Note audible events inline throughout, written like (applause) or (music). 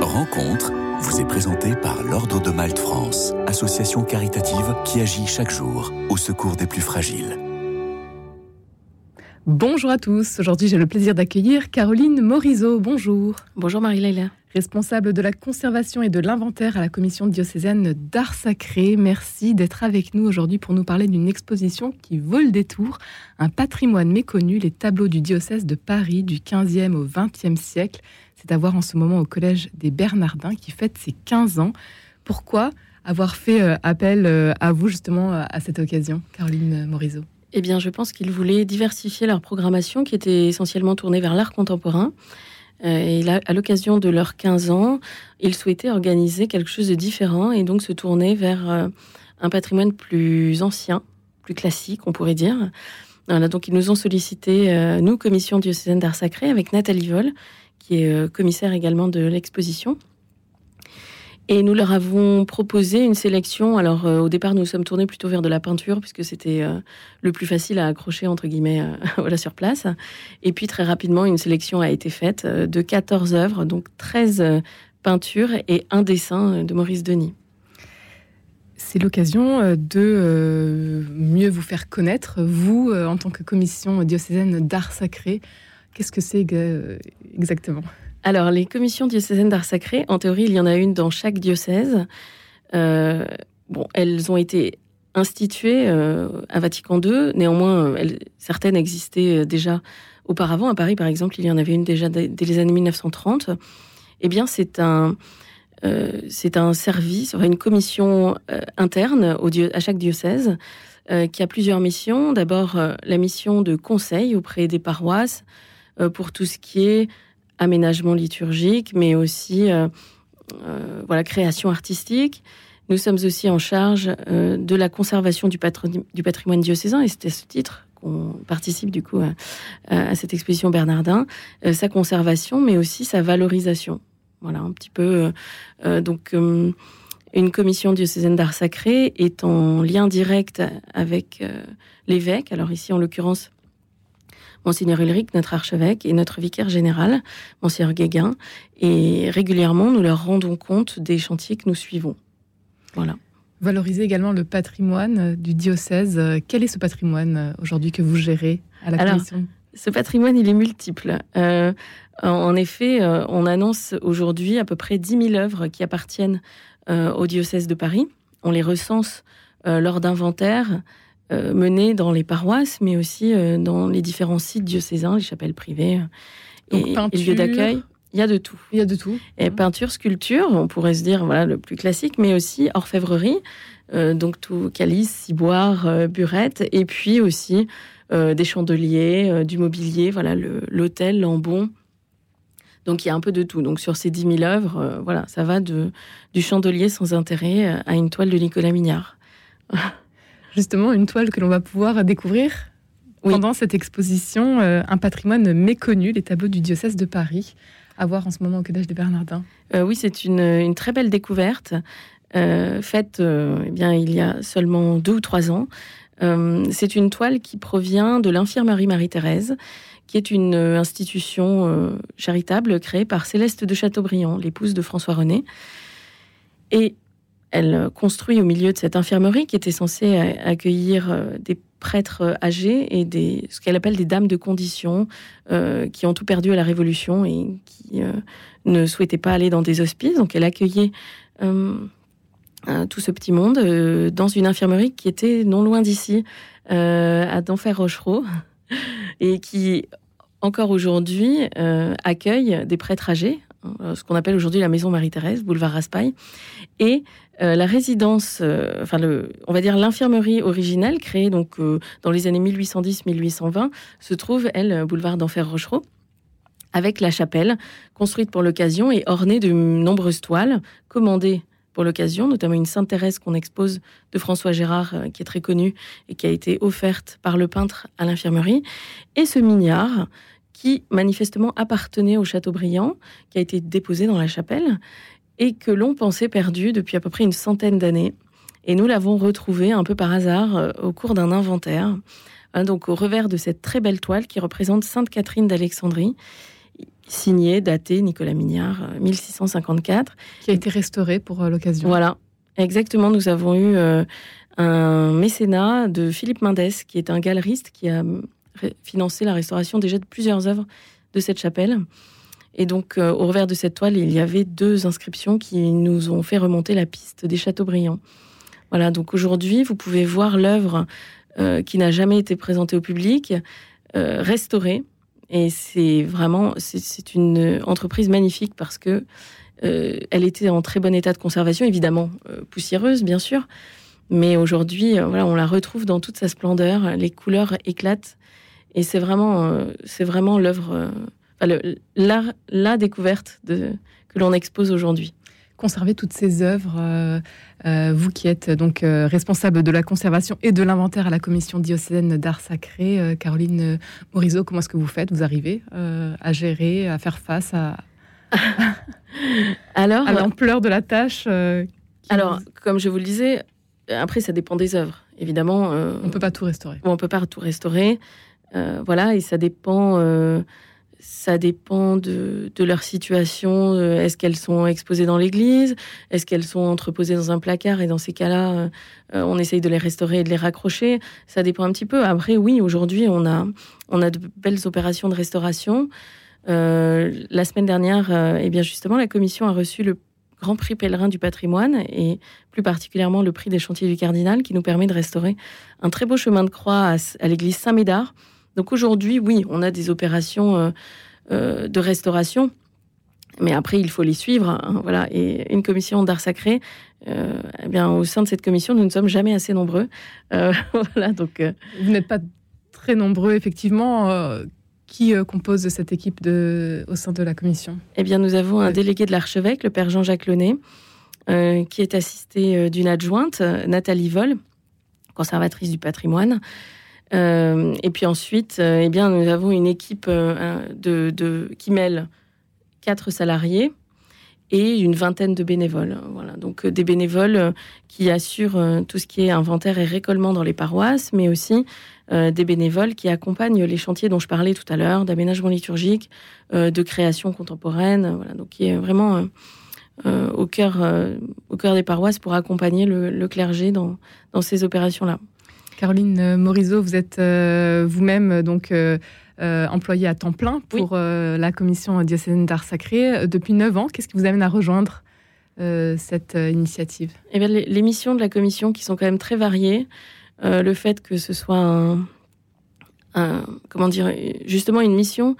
Rencontre vous est présentée par l'Ordre de Malte France, association caritative qui agit chaque jour au secours des plus fragiles. Bonjour à tous. Aujourd'hui, j'ai le plaisir d'accueillir Caroline Morizot. Bonjour. Bonjour Marie-Laila. Responsable de la conservation et de l'inventaire à la commission diocésaine d'art sacré. Merci d'être avec nous aujourd'hui pour nous parler d'une exposition qui vaut le détour. Un patrimoine méconnu, les tableaux du diocèse de Paris du 15e au 20e siècle. C'est à voir en ce moment au Collège des Bernardins qui fête ses 15 ans. Pourquoi avoir fait euh, appel euh, à vous justement à cette occasion, Caroline Morizot eh bien, je pense qu'ils voulaient diversifier leur programmation qui était essentiellement tournée vers l'art contemporain. Euh, et là, à l'occasion de leurs 15 ans, ils souhaitaient organiser quelque chose de différent et donc se tourner vers euh, un patrimoine plus ancien, plus classique, on pourrait dire. Donc ils nous ont sollicité, euh, nous, commission diocésaine d'art sacré, avec Nathalie Vol, qui est commissaire également de l'exposition. Et nous leur avons proposé une sélection. Alors euh, au départ, nous sommes tournés plutôt vers de la peinture puisque c'était euh, le plus facile à accrocher entre guillemets euh, (laughs) sur place. Et puis très rapidement, une sélection a été faite de 14 œuvres, donc 13 peintures et un dessin de Maurice Denis. C'est l'occasion de mieux vous faire connaître, vous, en tant que commission diocésaine d'art sacré. Qu'est-ce que c'est exactement? Alors, les commissions diocésaines d'art sacré, en théorie, il y en a une dans chaque diocèse. Euh, bon, elles ont été instituées euh, à Vatican II. Néanmoins, certaines existaient déjà auparavant. À Paris, par exemple, il y en avait une déjà dès, les années 1930. Eh bien, c'est un, euh, un service, une commission interne au à chaque diocèse qui a plusieurs missions. D'abord, la mission de conseil auprès des paroisses pour tout ce qui est aménagement liturgique, mais aussi euh, euh, voilà, création artistique. Nous sommes aussi en charge euh, de la conservation du, du, patrimoine diocésain, et c'est à ce titre qu'on participe du coup à, cette exposition Bernardin, sa conservation, mais aussi sa valorisation. Voilà, un petit peu. donc, une commission diocésaine d'art sacré est en lien direct avec l'évêque. Alors ici, en l'occurrence, Monseigneur Ulrich, notre archevêque, et notre vicaire général, Monseigneur Guéguin. Et régulièrement, nous leur rendons compte des chantiers que nous suivons. Voilà. Valoriser également le patrimoine du diocèse. Quel est ce patrimoine euh, aujourd'hui que vous gérez à la commission? Ce patrimoine, il est multiple. Euh, en effet, euh, on annonce aujourd'hui à peu près 10 000 œuvres qui appartiennent au diocèse de Paris. On les recense lors d'inventaires euh, menées dans les paroisses, mais aussi euh, dans les différents sites diocésains, les chapelles privées et, les lieux d'accueil. Il y a de tout. Il y a de tout. Et peinture, sculpture, on pourrait se dire voilà le plus classique, mais aussi orfèvrerie, euh, donc tout calice, ciboire, burette, et puis aussi des chandeliers, du mobilier, voilà l'hôtel, l'embon. Donc il y a un peu de tout. Donc sur ces 10 000 œuvres, voilà, ça va de, du chandelier sans intérêt à une toile de Nicolas Mignard. (laughs) justement une toile que l'on va pouvoir découvrir pendant cette exposition, euh, un patrimoine méconnu, les tableaux du diocèse de Paris, à voir en ce moment au Collège des Bernardins. Euh, oui, c'est une, très belle découverte, euh, faite eh bien, il y a seulement deux ou trois ans. c'est une toile qui provient de l'infirmerie Marie-Thérèse, qui est une institution charitable créée par Céleste de Chateaubriand, l'épouse de François René. Et elle construit au milieu de cette infirmerie qui était censée accueillir euh, des prêtres euh, âgés et des, ce qu'elle appelle des dames de condition euh, qui ont tout perdu à la Révolution et qui ne souhaitaient pas aller dans des hospices. Donc elle accueillait tout ce petit monde dans une infirmerie qui était non loin d'ici, à Denfert-Rochereau, (laughs) et qui encore aujourd'hui accueille des prêtres âgés ce qu'on appelle aujourd'hui la maison Marie-Thérèse, boulevard Raspail. Et euh, la résidence, euh, enfin, on va dire l'infirmerie originelle, créée donc euh, dans les années 1810-1820, se trouve, elle, boulevard d'Enfer Rochereau, avec la chapelle, construite pour l'occasion et ornée de nombreuses toiles, commandées pour l'occasion, notamment une Sainte Thérèse qu'on expose de François Gérard, qui est très connue et qui a été offerte par le peintre à l'infirmerie, et ce mignard qui manifestement appartenait au Châteaubriand, qui a été déposé dans la chapelle et que l'on pensait perdu depuis à peu près une centaine d'années. Et nous l'avons retrouvé un peu par hasard euh, au cours d'un inventaire. Hein, donc au revers de cette très belle toile qui représente Sainte Catherine d'Alexandrie, signé, daté Nicolas Mignard, 1654. Qui a été restauré pour l'occasion. Voilà, exactement. Nous avons eu un mécénat de Philippe Mendes, qui est un galeriste qui a financé la restauration déjà de plusieurs œuvres de cette chapelle. Et donc, au revers de cette toile, il y avait deux inscriptions qui nous ont fait remonter la piste des Châteaubriand. Voilà, donc aujourd'hui, vous pouvez voir l'œuvre euh, qui n'a jamais été présentée au public, euh, restaurée. Et c'est vraiment, c'est une entreprise magnifique parce que euh, elle était en très bon état de conservation, évidemment poussiéreuse, bien sûr. Mais aujourd'hui, voilà, on la retrouve dans toute sa splendeur. Les couleurs éclatent. Et c'est vraiment, c'est vraiment l'œuvre, la, la découverte de, que l'on expose aujourd'hui conserver toutes ces œuvres euh, euh, Vous qui êtes donc euh, responsable de la conservation et de l'inventaire à la commission diocésaine d'art sacré, Caroline Morisot, comment est-ce que vous faites? Vous arrivez à gérer, à faire face à, (laughs) alors, à l'ampleur de la tâche Alors, comme je vous le disais, après, ça dépend des œuvres. Évidemment, on ne peut pas tout restaurer. On ne peut pas tout restaurer. Voilà, et ça dépend ça dépend de, leur situation. Euh, est-ce qu'elles sont exposées dans l'église Est-ce qu'elles sont entreposées dans un placard Et dans ces cas-là, euh, euh, on essaye de les restaurer et de les raccrocher. Ça dépend un petit peu. Après, oui, aujourd'hui, on a, de belles opérations de restauration. la semaine dernière, eh bien justement, la commission a reçu le Grand Prix pèlerin du patrimoine et plus particulièrement le prix des chantiers du cardinal qui nous permet de restaurer un très beau chemin de croix à l'église Saint-Médard donc aujourd'hui, oui, on a des opérations euh, euh, de restauration, mais après, il faut les suivre. Hein, voilà. Et une commission d'art sacré, euh, eh bien, au sein de cette commission, nous ne sommes jamais assez nombreux. (laughs) voilà, donc, Vous n'êtes pas très nombreux, effectivement. qui compose cette équipe de, au sein de la commission? Eh bien, nous avons un délégué de l'archevêque, le père Jean-Jacques Launay, qui est assisté d'une adjointe, Nathalie Vol, conservatrice du patrimoine, et puis ensuite, euh, eh bien, nous avons une équipe euh, qui mêle quatre salariés et une vingtaine de bénévoles. Voilà, donc des bénévoles qui assurent tout ce qui est inventaire et récollement dans les paroisses, mais aussi des bénévoles qui accompagnent les chantiers dont je parlais tout à l'heure, d'aménagement liturgique, de création contemporaine, voilà, donc qui est vraiment au, cœur, au cœur des paroisses pour accompagner le, clergé dans ces opérations-là. Caroline Morisot, vous êtes euh, vous-même euh, donc euh, employée à temps plein pour la commission diocésaine d'art sacré depuis 9 ans. Qu'est-ce qui vous amène à rejoindre cette initiative? Eh bien, les, missions de la commission qui sont quand même très variées. le fait que ce soit un, comment dire, justement une mission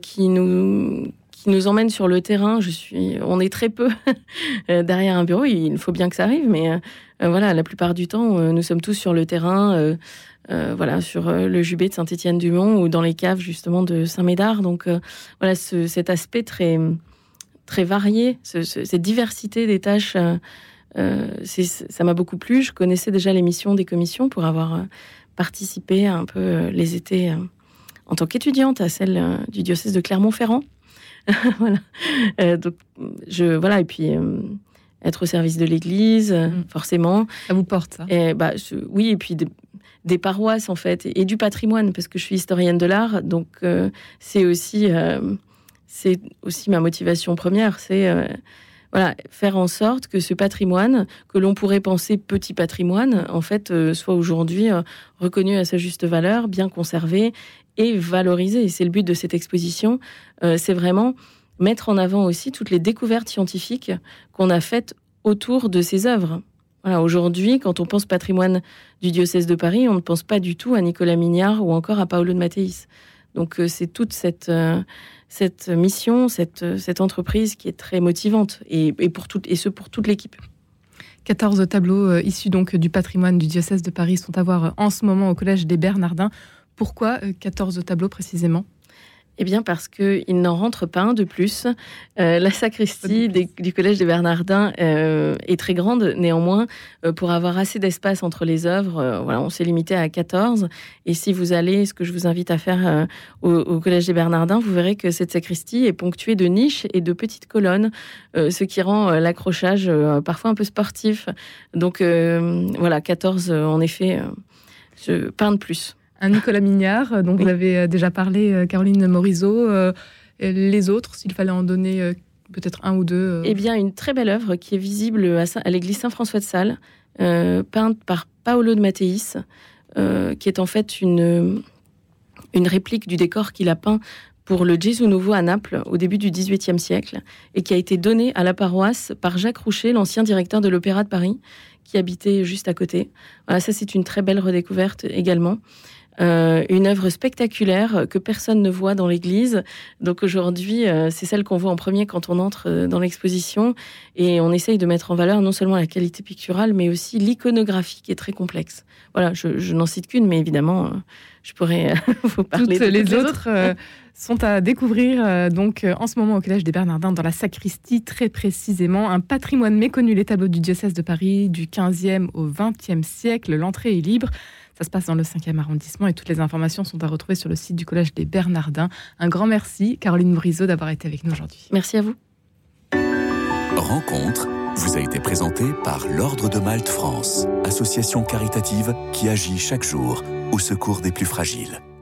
qui nous qui nous emmène sur le terrain. Je suis, on est très peu (laughs) derrière un bureau. Il faut bien que ça arrive, mais euh, voilà, la plupart du temps, euh, nous sommes tous sur le terrain. Euh, voilà, sur le Jubé de Saint-Étienne-du-Mont ou dans les caves justement de Saint-Médard. Donc voilà, cet aspect très, très varié, cette diversité des tâches, ça m'a beaucoup plu. Je connaissais déjà les missions des commissions pour avoir participé un peu les étés en tant qu'étudiante à celle du diocèse de Clermont-Ferrand. (laughs) voilà. donc, je, voilà, et puis être au service de l'Église, mm. forcément. Ça vous porte, ça et, bah, Oui, et puis des paroisses, en fait, et, du patrimoine, parce que je suis historienne de l'art, donc euh, c'est aussi, euh, c'est aussi ma motivation première, c'est euh, voilà, faire en sorte que ce patrimoine, que l'on pourrait penser petit patrimoine, en fait, soit aujourd'hui reconnu à sa juste valeur, bien conservé et valorisé. Et c'est le but de cette exposition, c'est vraiment mettre en avant aussi toutes les découvertes scientifiques qu'on a faites autour de ces œuvres. Voilà, aujourd'hui, quand on pense patrimoine du diocèse de Paris, on ne pense pas du tout à Nicolas Mignard ou encore à Paolo de Matteis. Donc euh, c'est toute cette, euh, cette mission, cette, cette entreprise qui est très motivante et, pour et ce pour toute l'équipe. 14 tableaux euh, issus donc du patrimoine du diocèse de Paris sont à voir en ce moment au Collège des Bernardins. Pourquoi 14 tableaux précisément? Eh bien, parce qu'il n'en rentre pas un de plus. Euh, la sacristie du Collège des Bernardins euh, est très grande, néanmoins, euh, pour avoir assez d'espace entre les œuvres, voilà, on s'est limité à 14. Et si vous allez, ce que je vous invite à faire au, Collège des Bernardins, vous verrez que cette sacristie est ponctuée de niches et de petites colonnes, ce qui rend l'accrochage parfois un peu sportif. Donc, voilà, 14, en effet, je, pas de plus un Nicolas Mignard, dont vous avez euh, déjà parlé, euh, Caroline Morisot. Euh, les autres, s'il fallait en donner peut-être un ou deux Eh bien, une très belle œuvre qui est visible à, l'église Saint-François de Sales, peinte par Paolo de Matteis, qui est en fait une, une réplique du décor qu'il a peint pour le Gesù Nouveau à Naples au début du XVIIIe siècle et qui a été donné à la paroisse par Jacques Roucher, l'ancien directeur de l'Opéra de Paris, qui habitait juste à côté. Voilà, ça c'est une très belle redécouverte également. Euh, une œuvre spectaculaire que personne ne voit dans l'église. Donc aujourd'hui, euh, c'est celle qu'on voit en premier quand on entre euh, dans l'exposition. Et on essaye de mettre en valeur non seulement la qualité picturale, mais aussi l'iconographie qui est très complexe. Voilà, je, n'en cite qu'une, mais évidemment, je pourrais (laughs) vous parler toutes les, autres. sont à découvrir donc en ce moment au Collège des Bernardins dans la sacristie très précisément un patrimoine méconnu les tableaux du diocèse de Paris du 15e au 20e siècle l'entrée est libre ça se passe dans le 5e arrondissement et toutes les informations sont à retrouver sur le site du Collège des Bernardins. Un grand merci, Caroline Briseau, d'avoir été avec nous aujourd'hui. Merci à vous. Rencontre vous a été présentée par l'Ordre de Malte France, association caritative qui agit chaque jour au secours des plus fragiles.